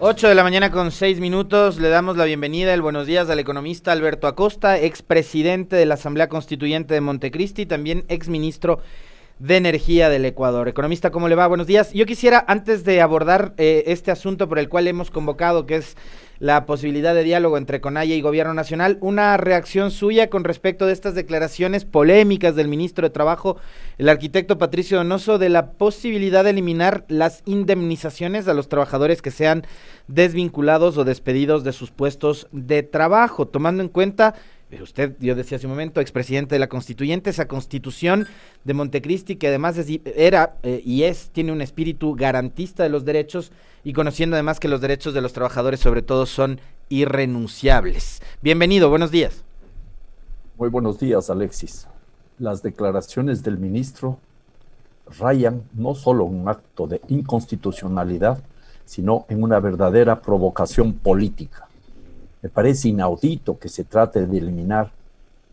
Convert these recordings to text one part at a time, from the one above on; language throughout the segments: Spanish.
8 de la mañana con 6 minutos, le damos la bienvenida, el buenos días al economista Alberto Acosta, expresidente de la Asamblea Constituyente de Montecristi, también exministro de Energía del Ecuador. Economista, ¿cómo le va? Buenos días. Yo quisiera, antes de abordar eh, este asunto por el cual hemos convocado, que es la posibilidad de diálogo entre CONAIE y Gobierno Nacional, una reacción suya con respecto de estas declaraciones polémicas del ministro de Trabajo, el arquitecto Patricio Donoso, de la posibilidad de eliminar las indemnizaciones a los trabajadores que sean desvinculados o despedidos de sus puestos de trabajo, tomando en cuenta usted, yo decía hace un momento, expresidente de la Constituyente, esa constitución de Montecristi, que además era eh, y es, tiene un espíritu garantista de los derechos y conociendo además que los derechos de los trabajadores sobre todo son irrenunciables. Bienvenido, buenos días. Muy buenos días, Alexis. Las declaraciones del ministro rayan no solo un acto de inconstitucionalidad, sino en una verdadera provocación política me parece inaudito que se trate de eliminar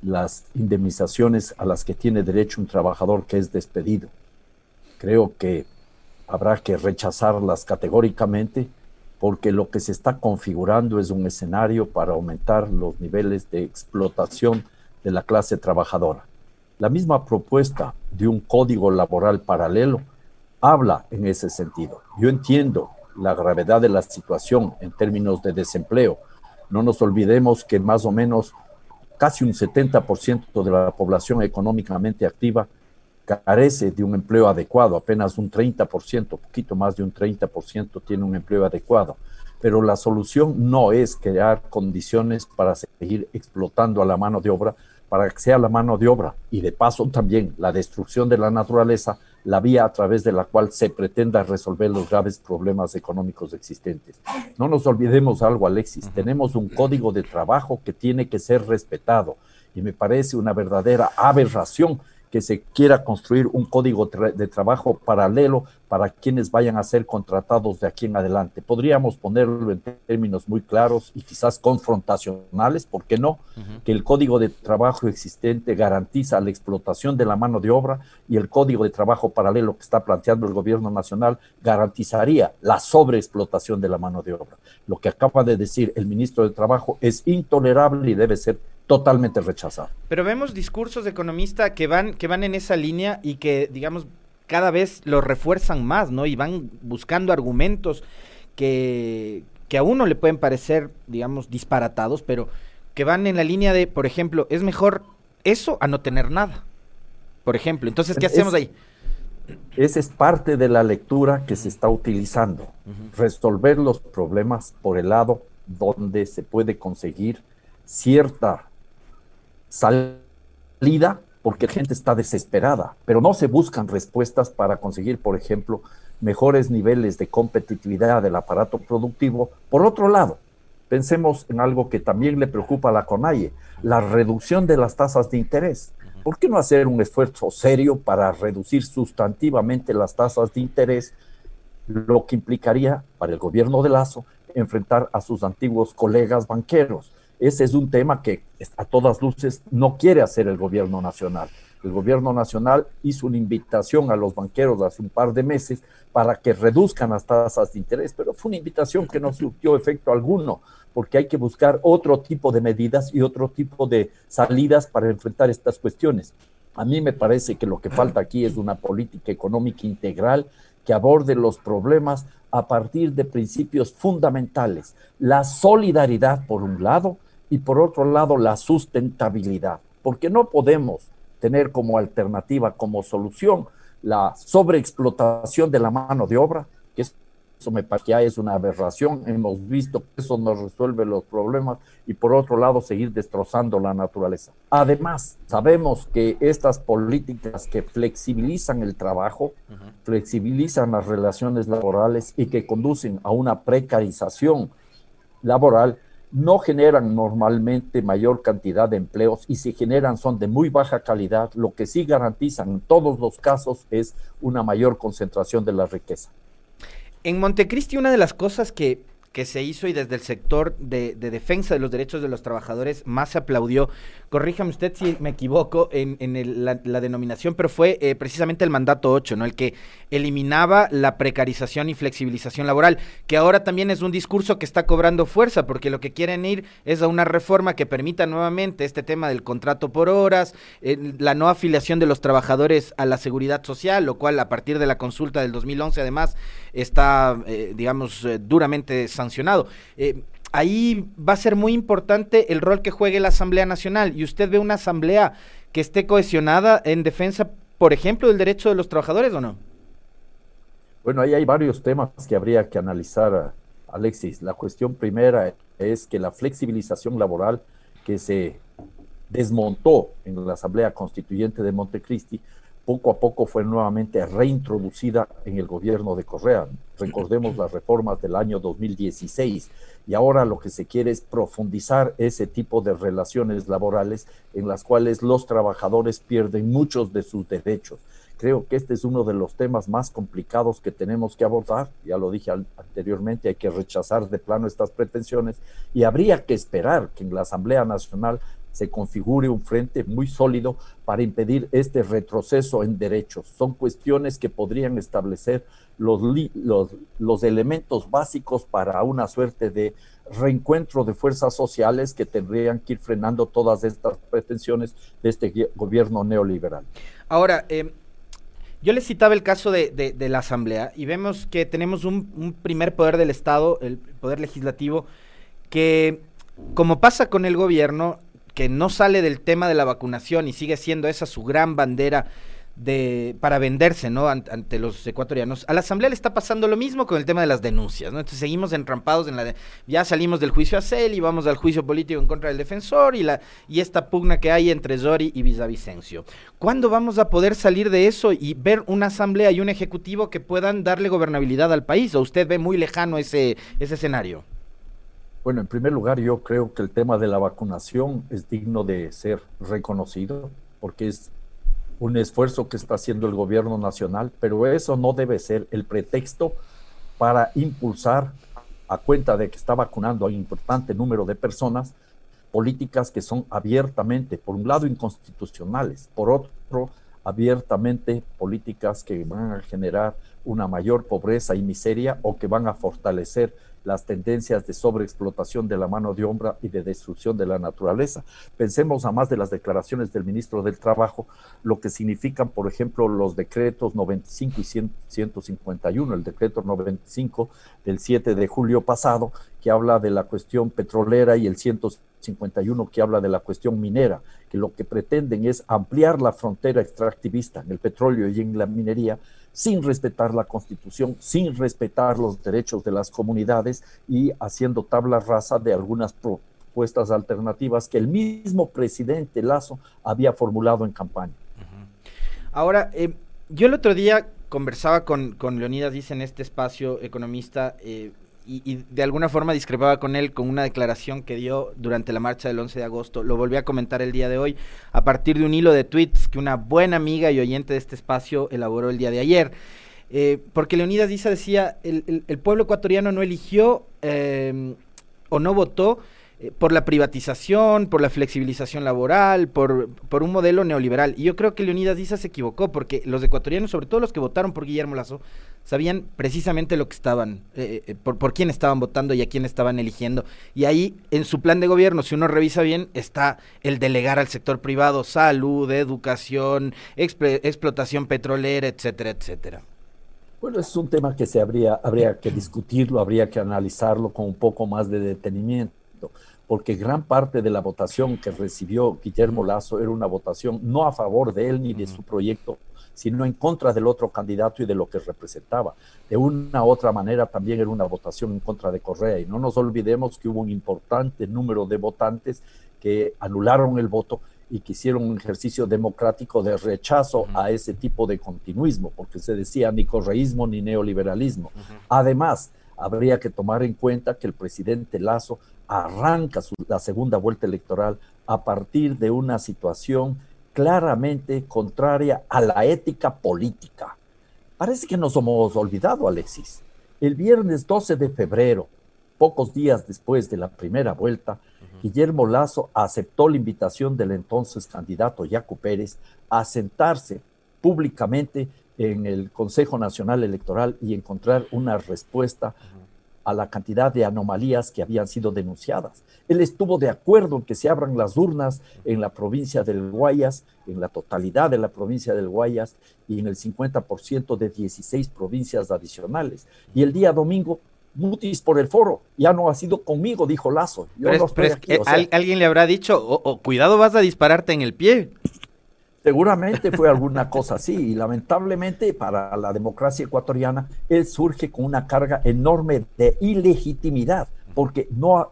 las indemnizaciones a las que tiene derecho un trabajador que es despedido. Creo que habrá que rechazarlas categóricamente porque lo que se está configurando es un escenario para aumentar los niveles de explotación de la clase trabajadora. La misma propuesta de un código laboral paralelo habla en ese sentido. Yo entiendo la gravedad de la situación en términos de desempleo, no nos olvidemos que más o menos casi un 70% de la población económicamente activa carece de un empleo adecuado, apenas un 30%, poquito más de un 30% tiene un empleo adecuado. Pero la solución no es crear condiciones para seguir explotando a la mano de obra, para que sea la mano de obra y de paso también la destrucción de la naturaleza la vía a través de la cual se pretenda resolver los graves problemas económicos existentes. No nos olvidemos algo, Alexis, tenemos un código de trabajo que tiene que ser respetado y me parece una verdadera aberración que se quiera construir un código de trabajo paralelo para quienes vayan a ser contratados de aquí en adelante. Podríamos ponerlo en términos muy claros y quizás confrontacionales, ¿por qué no? Que el código de trabajo existente garantiza la explotación de la mano de obra y el código de trabajo paralelo que está planteando el gobierno nacional garantizaría la sobreexplotación de la mano de obra. Lo que acaba de decir el ministro de Trabajo es intolerable y debe ser totalmente rechazado. Pero vemos discursos de economista que van, que van en esa línea y que, digamos, cada vez lo refuerzan más, ¿no? Y van buscando argumentos que, que a uno le pueden parecer, digamos, disparatados, pero que van en la línea de, por ejemplo, es mejor eso a no tener nada. Por ejemplo, entonces, ¿qué hacemos ahí? Esa es parte de la lectura que se está utilizando. Resolver los problemas por el lado donde se puede conseguir cierta salida porque la gente está desesperada, pero no se buscan respuestas para conseguir, por ejemplo, mejores niveles de competitividad del aparato productivo. Por otro lado, pensemos en algo que también le preocupa a la CONAIE, la reducción de las tasas de interés. ¿Por qué no hacer un esfuerzo serio para reducir sustantivamente las tasas de interés, lo que implicaría para el gobierno de Lazo enfrentar a sus antiguos colegas banqueros? Ese es un tema que a todas luces no quiere hacer el gobierno nacional. El gobierno nacional hizo una invitación a los banqueros hace un par de meses para que reduzcan las tasas de interés, pero fue una invitación que no surtió efecto alguno, porque hay que buscar otro tipo de medidas y otro tipo de salidas para enfrentar estas cuestiones. A mí me parece que lo que falta aquí es una política económica integral que aborde los problemas a partir de principios fundamentales. La solidaridad, por un lado, y por otro lado la sustentabilidad, porque no podemos tener como alternativa, como solución, la sobreexplotación de la mano de obra, que eso me parece que es una aberración, hemos visto que eso no resuelve los problemas y por otro lado seguir destrozando la naturaleza. Además, sabemos que estas políticas que flexibilizan el trabajo, flexibilizan las relaciones laborales y que conducen a una precarización laboral, no generan normalmente mayor cantidad de empleos y si generan son de muy baja calidad, lo que sí garantizan en todos los casos es una mayor concentración de la riqueza. En Montecristi una de las cosas que que se hizo y desde el sector de, defensa de los derechos de los trabajadores más se aplaudió. Corríjame usted si me equivoco en, la, denominación, pero fue eh, precisamente el mandato 8, ¿no? El que eliminaba la precarización y flexibilización laboral, que ahora también es un discurso que está cobrando fuerza, porque lo que quieren ir es a una reforma que permita nuevamente este tema del contrato por horas, eh, la no afiliación de los trabajadores a la seguridad social, lo cual a partir de la consulta del 2011 además está, eh, digamos, duramente sancionado sancionado. Eh, ahí va a ser muy importante el rol que juegue la Asamblea Nacional y usted ve una Asamblea que esté cohesionada en defensa, por ejemplo, del derecho de los trabajadores o no. Bueno, ahí hay varios temas que habría que analizar, Alexis. La cuestión primera es que la flexibilización laboral que se desmontó en la Asamblea Constituyente de Montecristi poco a poco fue nuevamente reintroducida en el gobierno de Correa. Recordemos las reformas del año 2016 y ahora lo que se quiere es profundizar ese tipo de relaciones laborales en las cuales los trabajadores pierden muchos de sus derechos. Creo que este es uno de los temas más complicados que tenemos que abordar. Ya lo dije anteriormente, hay que rechazar de plano estas pretensiones y habría que esperar que en la Asamblea Nacional se configure un frente muy sólido para impedir este retroceso en derechos. Son cuestiones que podrían establecer los, los, los elementos básicos para una suerte de reencuentro de fuerzas sociales que tendrían que ir frenando todas estas pretensiones de este gobierno neoliberal. Ahora, eh, yo les citaba el caso de, la Asamblea y vemos que tenemos un primer poder del Estado, el poder legislativo, que como pasa con el gobierno, que no sale del tema de la vacunación y sigue siendo esa su gran bandera de para venderse, ¿no? Ante, los ecuatorianos. A la Asamblea le está pasando lo mismo con el tema de las denuncias, ¿no? Entonces seguimos entrampados en la ya salimos del juicio a Cel y vamos al juicio político en contra del defensor y la y esta pugna que hay entre Zori y Villavicencio. ¿Cuándo vamos a poder salir de eso y ver una asamblea y un ejecutivo que puedan darle gobernabilidad al país? ¿O usted ve muy lejano ese ese escenario? Bueno, en primer lugar, yo creo que el tema de la vacunación es digno de ser reconocido porque es un esfuerzo que está haciendo el gobierno nacional, pero eso no debe ser el pretexto para impulsar, a cuenta de que está vacunando a un importante número de personas, políticas que son abiertamente, por un lado, inconstitucionales, por otro, abiertamente políticas que van a generar una mayor pobreza y miseria o que van a fortalecer las tendencias de sobreexplotación de la mano de obra y de destrucción de la naturaleza. Pensemos a más de las declaraciones del ministro del Trabajo, lo que significan, por ejemplo, los decretos 95 y 151, el decreto 95 del 7 de julio pasado, que habla de la cuestión petrolera y el 151 que habla de la cuestión minera, que lo que pretenden es ampliar la frontera extractivista en el petróleo y en la minería sin respetar la constitución, sin respetar los derechos de las comunidades y haciendo tabla rasa de algunas propuestas alternativas que el mismo presidente Lazo había formulado en campaña. Ahora, eh, yo el otro día conversaba con, con Leonidas, dice en este espacio economista, eh, y, de alguna forma discrepaba con él con una declaración que dio durante la marcha del 11 de agosto. Lo volví a comentar el día de hoy a partir de un hilo de tweets que una buena amiga y oyente de este espacio elaboró el día de ayer. Eh, porque Leonidas Diza decía, el, el, pueblo ecuatoriano no eligió eh, o no votó eh, por la privatización, por la flexibilización laboral, por, por un modelo neoliberal. Y yo creo que Leonidas Diza se equivocó, porque los ecuatorianos, sobre todo los que votaron por Guillermo Lazo, sabían precisamente lo que estaban, eh, eh, por, por quién estaban votando y a quién estaban eligiendo. Y ahí, en su plan de gobierno, si uno revisa bien, está el delegar al sector privado salud, educación, explotación petrolera, etcétera, etcétera. Bueno, es un tema que se habría, habría que discutirlo, habría que analizarlo con un poco más de detenimiento porque gran parte de la votación que recibió Guillermo Lazo era una votación no a favor de él ni de su proyecto, sino en contra del otro candidato y de lo que representaba. De una u otra manera también era una votación en contra de Correa. Y no nos olvidemos que hubo un importante número de votantes que anularon el voto y que hicieron un ejercicio democrático de rechazo a ese tipo de continuismo, porque se decía ni correísmo ni neoliberalismo. Además, habría que tomar en cuenta que el presidente Lazo arranca la segunda vuelta electoral a partir de una situación claramente contraria a la ética política. Parece que nos hemos olvidado, Alexis. El viernes 12 de febrero, pocos días después de la primera vuelta, Guillermo Lazo aceptó la invitación del entonces candidato Jaco Pérez a sentarse públicamente en el Consejo Nacional Electoral y encontrar una respuesta a la cantidad de anomalías que habían sido denunciadas. Él estuvo de acuerdo en que se abran las urnas en la provincia del Guayas, en la totalidad de la provincia del Guayas y en el 50% de 16 provincias adicionales. Y el día domingo mutis por el foro, ya no ha sido conmigo, dijo Lazo. Yo no alguien le habrá dicho, o cuidado vas a dispararte en el pie. Seguramente fue alguna cosa así y lamentablemente para la democracia ecuatoriana él surge con una carga enorme de ilegitimidad porque no,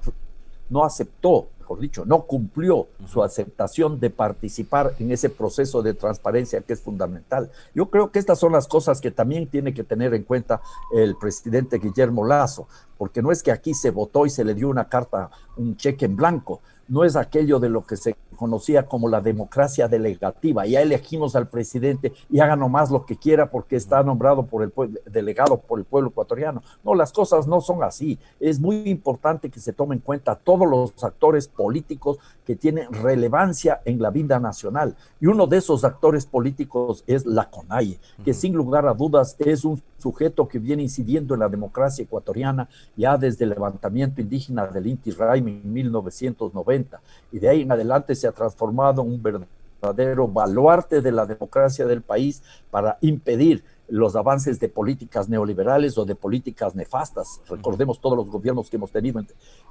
no aceptó, mejor dicho, no cumplió su aceptación de participar en ese proceso de transparencia que es fundamental. Yo creo que estas son las cosas que también tiene que tener en cuenta el presidente Guillermo Lazo, porque no es que aquí se votó y se le dio una carta, un cheque en blanco, no es aquello de lo que se conocía como la democracia delegativa. Ya elegimos al presidente y haga nomás lo que quiera porque está nombrado por el delegado por el pueblo ecuatoriano. No, las cosas no son así. Es muy importante que se tomen en cuenta todos los actores políticos que tienen relevancia en la vida nacional. Y uno de esos actores políticos es la CONAIE, que sin lugar a dudas es un sujeto que viene incidiendo en la democracia ecuatoriana ya desde el levantamiento indígena del Inti Raymi en 1990. Y de ahí en adelante se ha transformado en un verdadero baluarte de la democracia del país para impedir los avances de políticas neoliberales o de políticas nefastas. Recordemos todos los gobiernos que hemos tenido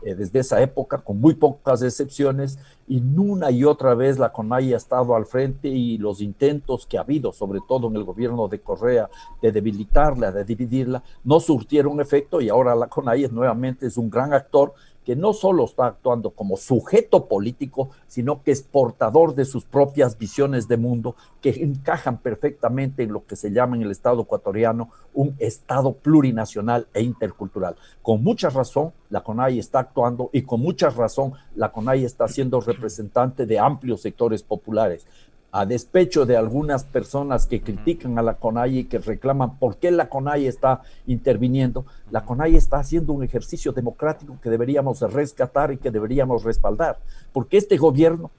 eh, desde esa época, con muy pocas excepciones, y una y otra vez la CONAI ha estado al frente y los intentos que ha habido, sobre todo en el gobierno de Correa, de debilitarla, de dividirla, no surtieron efecto y ahora la CONAI nuevamente es un gran actor que no solo está actuando como sujeto político, sino que es portador de sus propias visiones de mundo que encajan perfectamente en lo que se llama en el Estado ecuatoriano un Estado plurinacional e intercultural. Con mucha razón, la CONAI está actuando y con mucha razón, la CONAI está siendo representante de amplios sectores populares a despecho de algunas personas que critican a la CONAI y que reclaman por qué la CONAI está interviniendo, la CONAI está haciendo un ejercicio democrático que deberíamos rescatar y que deberíamos respaldar, porque este gobierno,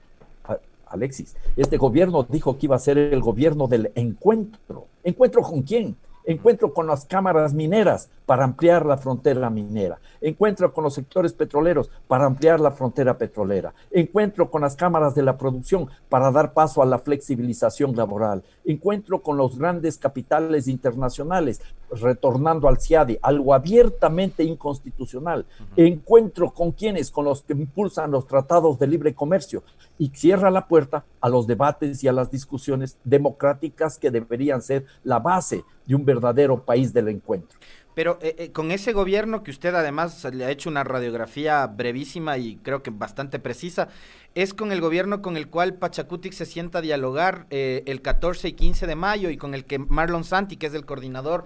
Alexis, este gobierno dijo que iba a ser el gobierno del encuentro. ¿Encuentro con quién? Encuentro con las cámaras mineras para ampliar la frontera minera. Encuentro con los sectores petroleros para ampliar la frontera petrolera. Encuentro con las cámaras de la producción para dar paso a la flexibilización laboral. Encuentro con los grandes capitales internacionales retornando al CIADI, algo abiertamente inconstitucional. Encuentro con quienes, con los que impulsan los tratados de libre comercio y cierra la puerta a los debates y a las discusiones democráticas que deberían ser la base de un verdadero país del encuentro. Pero eh, eh, con ese gobierno que usted además le ha hecho una radiografía brevísima y creo que bastante precisa, es con el gobierno con el cual Pachacutic se sienta a dialogar eh, el 14 y 15 de mayo y con el que Marlon Santi, que es el coordinador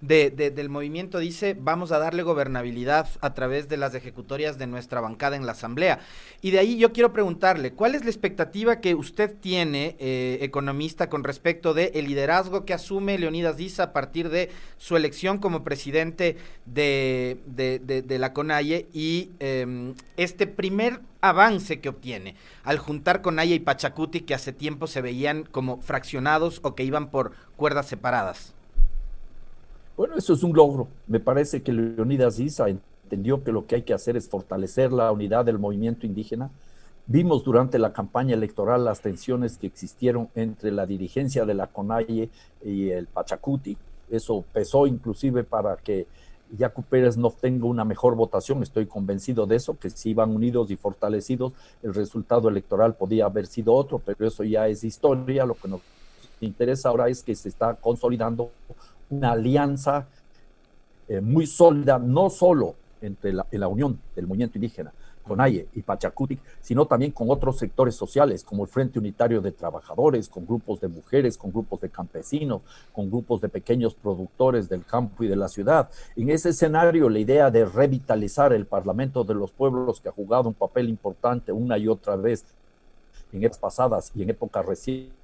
de, del movimiento dice vamos a darle gobernabilidad a través de las ejecutorias de nuestra bancada en la Asamblea. Y de ahí yo quiero preguntarle, ¿cuál es la expectativa que usted tiene, eh, economista, con respecto de el liderazgo que asume Leonidas Diza a partir de su elección como presidente de, de, la CONAIE y em, este primer avance que obtiene al juntar CONAIE y Pachacuti que hace tiempo se veían como fraccionados o que iban por cuerdas separadas? Bueno, eso es un logro. Me parece que Leonidas Isa entendió que lo que hay que hacer es fortalecer la unidad del movimiento indígena. Vimos durante la campaña electoral las tensiones que existieron entre la dirigencia de la CONAIE y el Pachacuti. Eso pesó inclusive para que Yacu Pérez no tenga una mejor votación, estoy convencido de eso, que si iban unidos y fortalecidos, el resultado electoral podía haber sido otro, pero eso ya es historia. Lo que nos interesa ahora es que se está consolidando una alianza eh, muy sólida, no solo entre la, unión del movimiento indígena, Conaye y Pachacutic, sino también con otros sectores sociales, como el Frente Unitario de Trabajadores, con grupos de mujeres, con grupos de campesinos, con grupos de pequeños productores del campo y de la ciudad. En ese escenario, la idea de revitalizar el Parlamento de los Pueblos, que ha jugado un papel importante una y otra vez en épocas pasadas y en épocas recientes,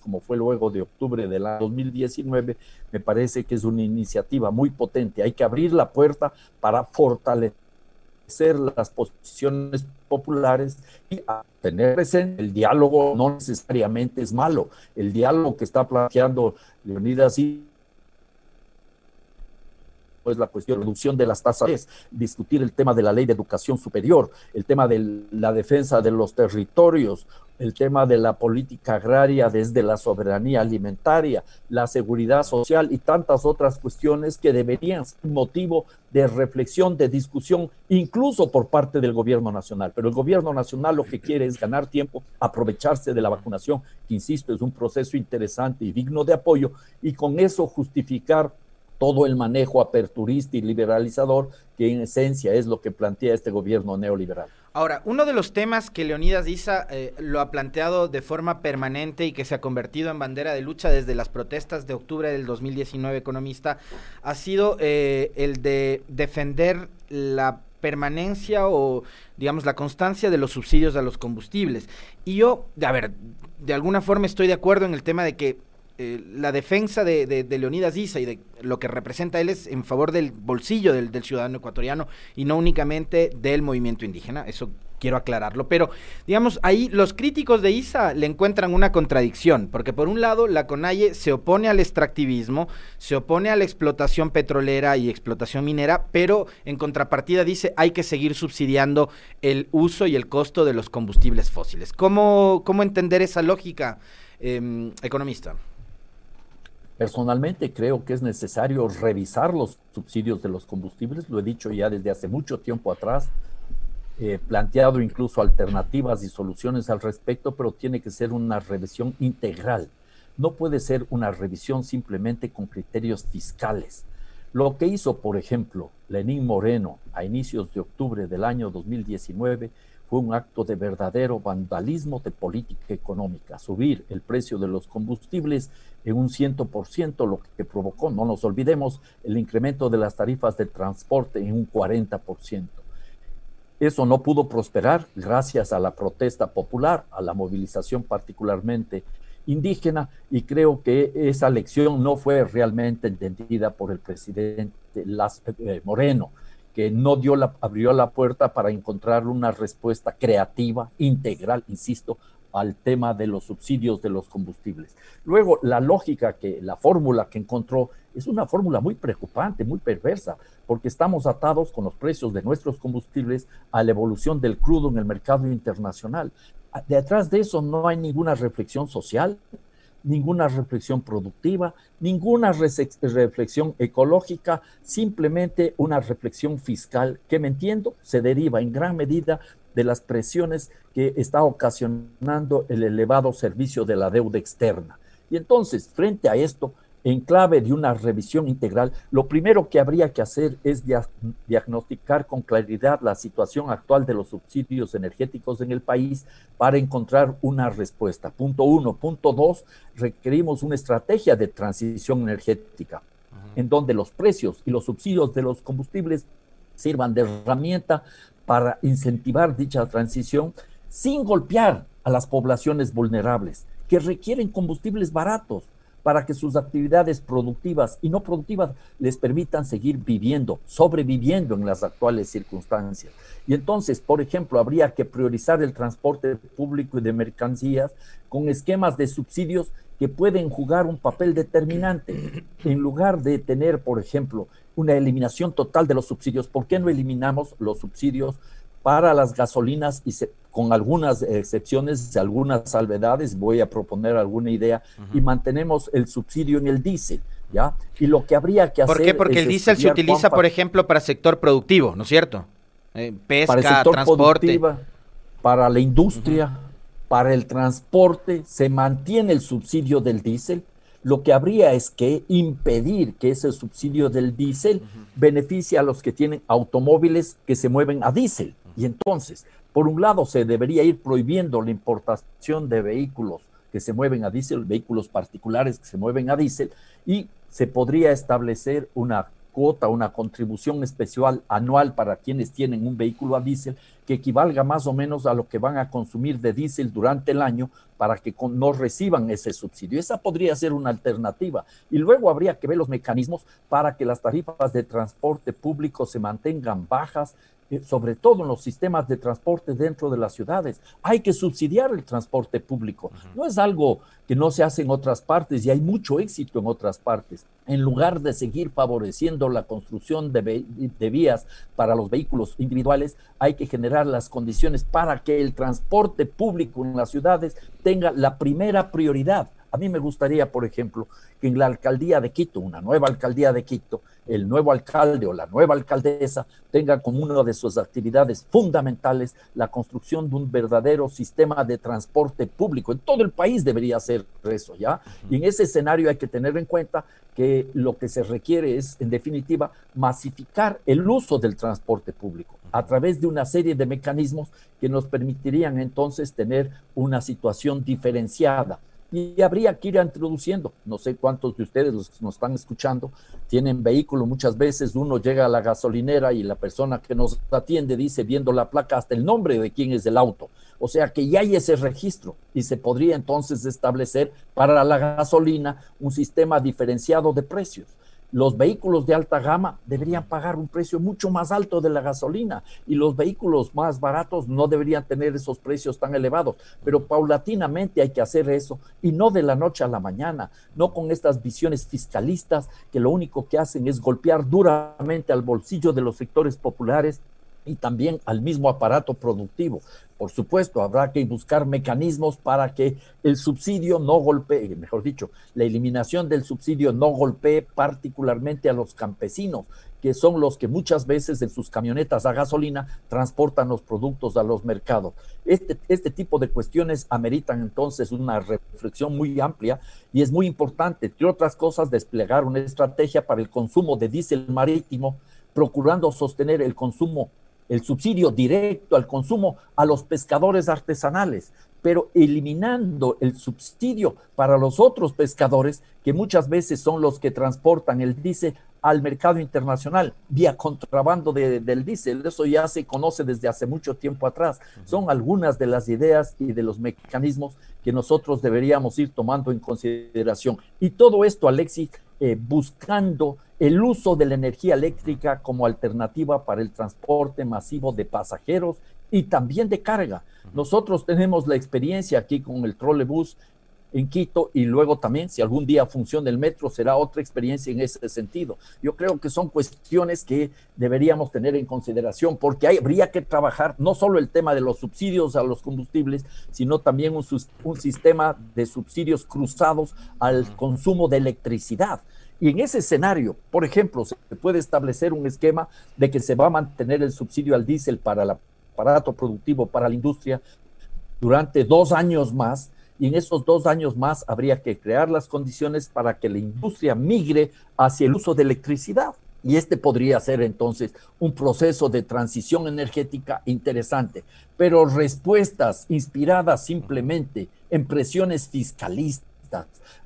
como fue luego de octubre del año 2019, me parece que es una iniciativa muy potente. Hay que abrir la puerta para fortalecer las posiciones populares y tener presente el diálogo no necesariamente es malo. El diálogo que está planteando Leonidas y es la cuestión de reducción de las tasas, discutir el tema de la ley de educación superior, el tema de la defensa de los territorios, el tema de la política agraria desde la soberanía alimentaria, la seguridad social y tantas otras cuestiones que deberían ser motivo de reflexión, de discusión, incluso por parte del gobierno nacional. Pero el gobierno nacional lo que quiere es ganar tiempo, aprovecharse de la vacunación, que insisto, es un proceso interesante y digno de apoyo, y con eso justificar todo el manejo aperturista y liberalizador que en esencia es lo que plantea este gobierno neoliberal. Ahora, uno de los temas que Leonidas Issa eh, lo ha planteado de forma permanente y que se ha convertido en bandera de lucha desde las protestas de octubre del 2019 economista ha sido eh, el de defender la permanencia o digamos la constancia de los subsidios a los combustibles. Y yo, a ver, de alguna forma estoy de acuerdo en el tema de que eh, la defensa de, Leonidas Issa y de lo que representa él es en favor del bolsillo del, ciudadano ecuatoriano y no únicamente del movimiento indígena. Eso quiero aclararlo. Pero, digamos, ahí los críticos de ISA le encuentran una contradicción, porque por un lado la CONAIE se opone al extractivismo, se opone a la explotación petrolera y explotación minera, pero en contrapartida dice hay que seguir subsidiando el uso y el costo de los combustibles fósiles. ¿Cómo, cómo entender esa lógica, em, economista? Personalmente creo que es necesario revisar los subsidios de los combustibles, lo he dicho ya desde hace mucho tiempo atrás, he planteado incluso alternativas y soluciones al respecto, pero tiene que ser una revisión integral. No puede ser una revisión simplemente con criterios fiscales. Lo que hizo, por ejemplo, Lenín Moreno a inicios de octubre del año 2019 fue un acto de verdadero vandalismo de política económica, subir el precio de los combustibles en un ciento por ciento, lo que provocó, no nos olvidemos, el incremento de las tarifas de transporte en un 40%. Eso no pudo prosperar gracias a la protesta popular, a la movilización particularmente indígena, y creo que esa lección no fue realmente entendida por el presidente Las, eh, Moreno que no dio la, abrió la puerta para encontrar una respuesta creativa, integral, insisto, al tema de los subsidios de los combustibles. Luego, la lógica que, la fórmula que encontró es una fórmula muy preocupante, muy perversa, porque estamos atados con los precios de nuestros combustibles a la evolución del crudo en el mercado internacional. Detrás de eso no hay ninguna reflexión social, ninguna reflexión productiva, ninguna reflexión ecológica, simplemente una reflexión fiscal que, me entiendo, se deriva en gran medida de las presiones que está ocasionando el elevado servicio de la deuda externa. Y entonces, frente a esto, en clave de una revisión integral, lo primero que habría que hacer es diagnosticar con claridad la situación actual de los subsidios energéticos en el país para encontrar una respuesta. Punto uno. Punto dos, requerimos una estrategia de transición energética en donde los precios y los subsidios de los combustibles sirvan de herramienta para incentivar dicha transición sin golpear a las poblaciones vulnerables que requieren combustibles baratos para que sus actividades productivas y no productivas les permitan seguir viviendo, sobreviviendo en las actuales circunstancias. Y entonces, por ejemplo, habría que priorizar el transporte público y de mercancías con esquemas de subsidios que pueden jugar un papel determinante. En lugar de tener, por ejemplo, una eliminación total de los subsidios, ¿por qué no eliminamos los subsidios para las gasolinas y con algunas excepciones, algunas salvedades, voy a proponer alguna idea, y mantenemos el subsidio en el diésel, ¿ya? Y lo que habría que hacer... ¿Por qué? Porque el diésel se utiliza, por ejemplo, para sector productivo, ¿no es cierto? Eh, pesca, para el sector transporte. Para la industria, para el transporte, se mantiene el subsidio del diésel, lo que habría es que impedir que ese subsidio del diésel beneficie a los que tienen automóviles que se mueven a diésel. Y entonces, por un lado, se debería ir prohibiendo la importación de vehículos que se mueven a diésel, vehículos particulares que se mueven a diésel, y se podría establecer una cuota, una contribución especial anual para quienes tienen un vehículo a diésel que equivalga más o menos a lo que van a consumir de diésel durante el año para que no reciban ese subsidio. Esa podría ser una alternativa. Y luego habría que ver los mecanismos para que las tarifas de transporte público se mantengan bajas sobre todo en los sistemas de transporte dentro de las ciudades. Hay que subsidiar el transporte público. No es algo que no se hace en otras partes y hay mucho éxito en otras partes. En lugar de seguir favoreciendo la construcción de, de vías para los vehículos individuales, hay que generar las condiciones para que el transporte público en las ciudades tenga la primera prioridad. A mí me gustaría, por ejemplo, que en la alcaldía de Quito, una nueva alcaldía de Quito, el nuevo alcalde o la nueva alcaldesa tenga como una de sus actividades fundamentales la construcción de un verdadero sistema de transporte público. En todo el país debería ser eso, ¿ya? Y en ese escenario hay que tener en cuenta que lo que se requiere es, en definitiva, masificar el uso del transporte público a través de una serie de mecanismos que nos permitirían entonces tener una situación diferenciada y habría que ir introduciendo. No sé cuántos de ustedes, los que nos están escuchando, tienen vehículo. Muchas veces uno llega a la gasolinera y la persona que nos atiende dice, viendo la placa, hasta el nombre de quién es el auto. O sea que ya hay ese registro y se podría entonces establecer para la gasolina un sistema diferenciado de precios los vehículos de alta gama deberían pagar un precio mucho más alto de la gasolina y los vehículos más baratos no deberían tener esos precios tan elevados. Pero paulatinamente hay que hacer eso y no de la noche a la mañana, no con estas visiones fiscalistas que lo único que hacen es golpear duramente al bolsillo de los sectores populares y también al mismo aparato productivo. Por supuesto, habrá que buscar mecanismos para que el subsidio no golpee, mejor dicho, la eliminación del subsidio no golpee particularmente a los campesinos, que son los que muchas veces en sus camionetas a gasolina transportan los productos a los mercados. Este, este tipo de cuestiones ameritan entonces una reflexión muy amplia y es muy importante, entre otras cosas, desplegar una estrategia para el consumo de diésel marítimo, procurando sostener el consumo el subsidio directo al consumo a los pescadores artesanales, pero eliminando el subsidio para los otros pescadores que muchas veces son los que transportan el diésel al mercado internacional vía contrabando del diésel. Eso ya se conoce desde hace mucho tiempo atrás. Son algunas de las ideas y de los mecanismos que nosotros deberíamos ir tomando en consideración. Y todo esto, Alexis, eh, buscando el uso de la energía eléctrica como alternativa para el transporte masivo de pasajeros y también de carga. Nosotros tenemos la experiencia aquí con el trolebús en Quito y luego también si algún día funciona el metro será otra experiencia en ese sentido. Yo creo que son cuestiones que deberíamos tener en consideración porque habría que trabajar no solo el tema de los subsidios a los combustibles, sino también un, un sistema de subsidios cruzados al consumo de electricidad. Y en ese escenario, por ejemplo, se puede establecer un esquema de que se va a mantener el subsidio al diésel para el aparato productivo, para la industria, durante dos años más. Y en esos dos años más habría que crear las condiciones para que la industria migre hacia el uso de electricidad. Y este podría ser entonces un proceso de transición energética interesante, pero respuestas inspiradas simplemente en presiones fiscalistas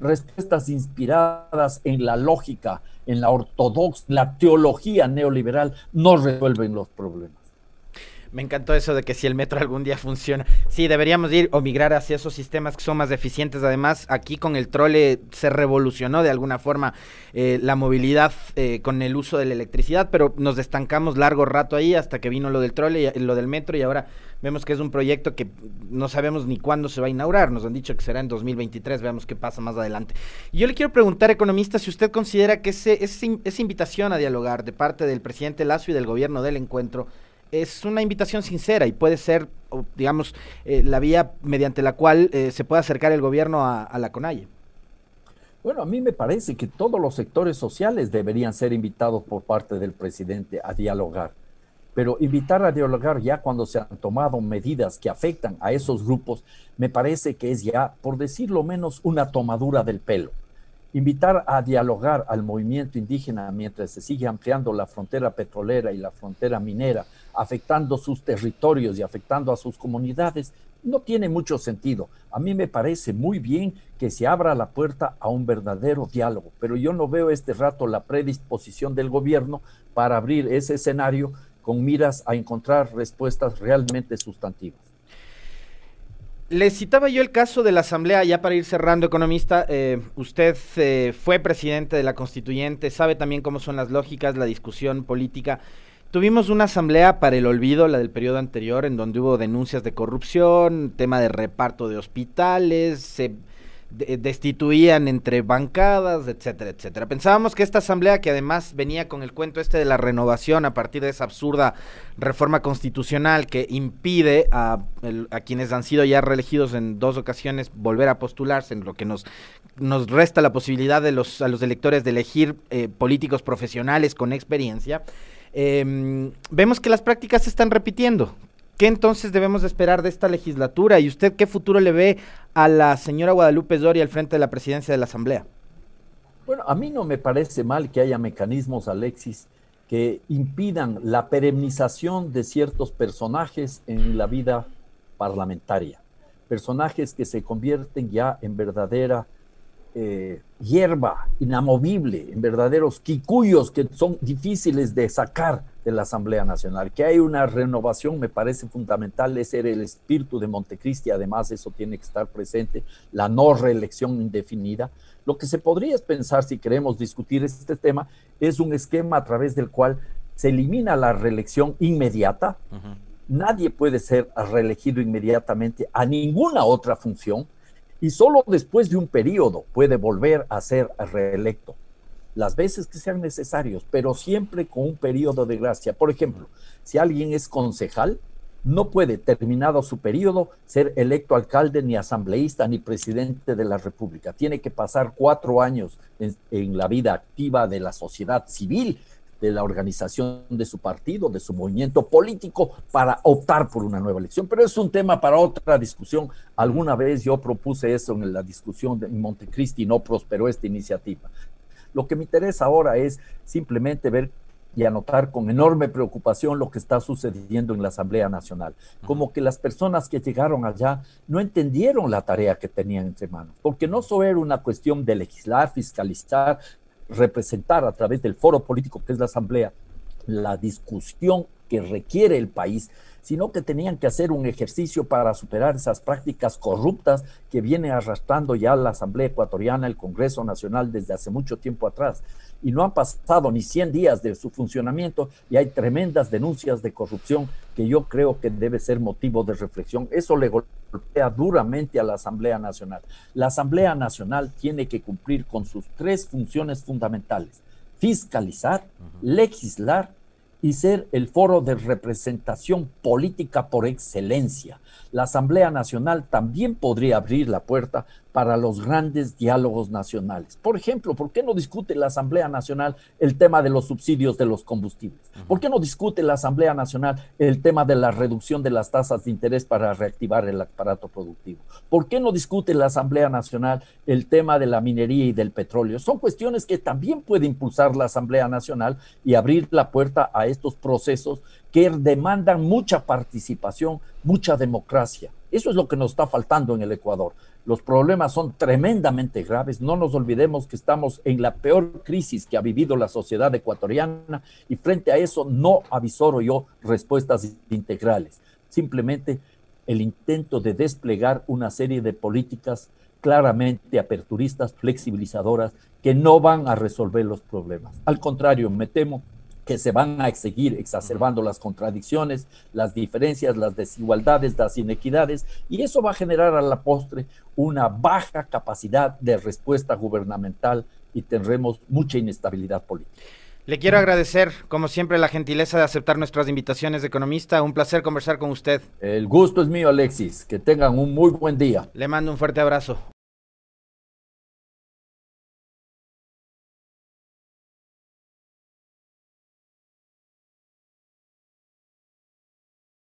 respuestas, inspiradas en la lógica, en la ortodoxia, la teología neoliberal, no resuelven los problemas. Me encantó eso de que si el metro algún día funciona. Sí, deberíamos ir o migrar hacia esos sistemas que son más eficientes. Además, aquí con el trole se revolucionó de alguna forma eh, la movilidad eh, con el uso de la electricidad, pero nos estancamos largo rato ahí hasta que vino lo del trole, y, lo del metro y ahora vemos que es un proyecto que no sabemos ni cuándo se va a inaugurar. Nos han dicho que será en 2023, veamos qué pasa más adelante. Y yo le quiero preguntar, economista, si usted considera que ese, esa invitación a dialogar de parte del presidente Lazo y del gobierno del encuentro es una invitación sincera y puede ser, digamos, eh, la vía mediante la cual eh, se puede acercar el gobierno a, la CONAIE. Bueno, a mí me parece que todos los sectores sociales deberían ser invitados por parte del presidente a dialogar. Pero invitar a dialogar ya cuando se han tomado medidas que afectan a esos grupos, me parece que es ya, por decirlo menos, una tomadura del pelo. invitar a dialogar al movimiento indígena mientras se sigue ampliando la frontera petrolera y la frontera minera, afectando sus territorios y afectando a sus comunidades, no tiene mucho sentido. A mí me parece muy bien que se abra la puerta a un verdadero diálogo, pero yo no veo este rato la predisposición del gobierno para abrir ese escenario con miras a encontrar respuestas realmente sustantivas. Le citaba yo el caso de la Asamblea, ya para ir cerrando, economista. Eh, usted eh, fue presidente de la Constituyente, sabe también cómo son las lógicas, la discusión política. Tuvimos una asamblea para el olvido, la del periodo anterior, en donde hubo denuncias de corrupción, tema de reparto de hospitales, se destituían entre bancadas, etcétera, etcétera. Pensábamos que esta asamblea, que además venía con el cuento este de la renovación a partir de esa absurda reforma constitucional que impide a, quienes han sido ya reelegidos en dos ocasiones volver a postularse, en lo que nos, nos resta la posibilidad de los, a los electores de elegir eh, políticos profesionales con experiencia, em, vemos que las prácticas se están repitiendo, ¿Qué entonces debemos esperar de esta legislatura? ¿Y usted qué futuro le ve a la señora Guadalupe Doria al frente de la presidencia de la Asamblea? Bueno, a mí no me parece mal que haya mecanismos, Alexis, que impidan la perenización de ciertos personajes en la vida parlamentaria. Personajes que se convierten ya en verdadera eh, hierba inamovible, en verdaderos quicuyos que son difíciles de sacar de la Asamblea Nacional. Que hay una renovación me parece fundamental, es ser el espíritu de Montecristi, además eso tiene que estar presente, la no reelección indefinida. Lo que se podría pensar si queremos discutir este tema es un esquema a través del cual se elimina la reelección inmediata. Nadie puede ser reelegido inmediatamente a ninguna otra función y solo después de un periodo puede volver a ser reelecto, las veces que sean necesarios, pero siempre con un periodo de gracia. Por ejemplo, si alguien es concejal, no puede, terminado su periodo, ser electo alcalde, ni asambleísta, ni presidente de la República. Tiene que pasar cuatro años en, en la vida activa de la sociedad civil de la organización de su partido, de su movimiento político, para optar por una nueva elección. Pero es un tema para otra discusión. Alguna vez yo propuse eso en la discusión de, en Montecristi y no prosperó esta iniciativa. Lo que me interesa ahora es simplemente ver y anotar con enorme preocupación lo que está sucediendo en la Asamblea Nacional. Como que las personas que llegaron allá no entendieron la tarea que tenían entre manos, porque no solo era una cuestión de legislar, fiscalizar, representar a través del foro político que es la Asamblea la discusión que requiere el país, sino que tenían que hacer un ejercicio para superar esas prácticas corruptas que viene arrastrando ya la Asamblea Ecuatoriana, el Congreso Nacional desde hace mucho tiempo atrás y no han pasado ni 100 días de su funcionamiento y hay tremendas denuncias de corrupción que yo creo que debe ser motivo de reflexión. Eso le golpea duramente a la Asamblea Nacional. La Asamblea Nacional tiene que cumplir con sus tres funciones fundamentales, fiscalizar, legislar y ser el foro de representación política por excelencia. La Asamblea Nacional también podría abrir la puerta para los grandes diálogos nacionales. Por ejemplo, ¿por qué no discute la Asamblea Nacional el tema de los subsidios de los combustibles? ¿Por qué no discute la Asamblea Nacional el tema de la reducción de las tasas de interés para reactivar el aparato productivo? ¿Por qué no discute la Asamblea Nacional el tema de la minería y del petróleo? Son cuestiones que también puede impulsar la Asamblea Nacional y abrir la puerta a estos procesos que demandan mucha participación, mucha democracia. Eso es lo que nos está faltando en el Ecuador. Los problemas son tremendamente graves. No nos olvidemos que estamos en la peor crisis que ha vivido la sociedad ecuatoriana y frente a eso no avisoro yo respuestas integrales. Simplemente el intento de desplegar una serie de políticas claramente aperturistas, flexibilizadoras, que no van a resolver los problemas. Al contrario, me temo que se van a seguir exacerbando las contradicciones, las diferencias, las desigualdades, las inequidades, y eso va a generar a la postre una baja capacidad de respuesta gubernamental y tendremos mucha inestabilidad política. Le quiero agradecer, como siempre, la gentileza de aceptar nuestras invitaciones de economista. Un placer conversar con usted. El gusto es mío, Alexis. Que tengan un muy buen día. Le mando un fuerte abrazo.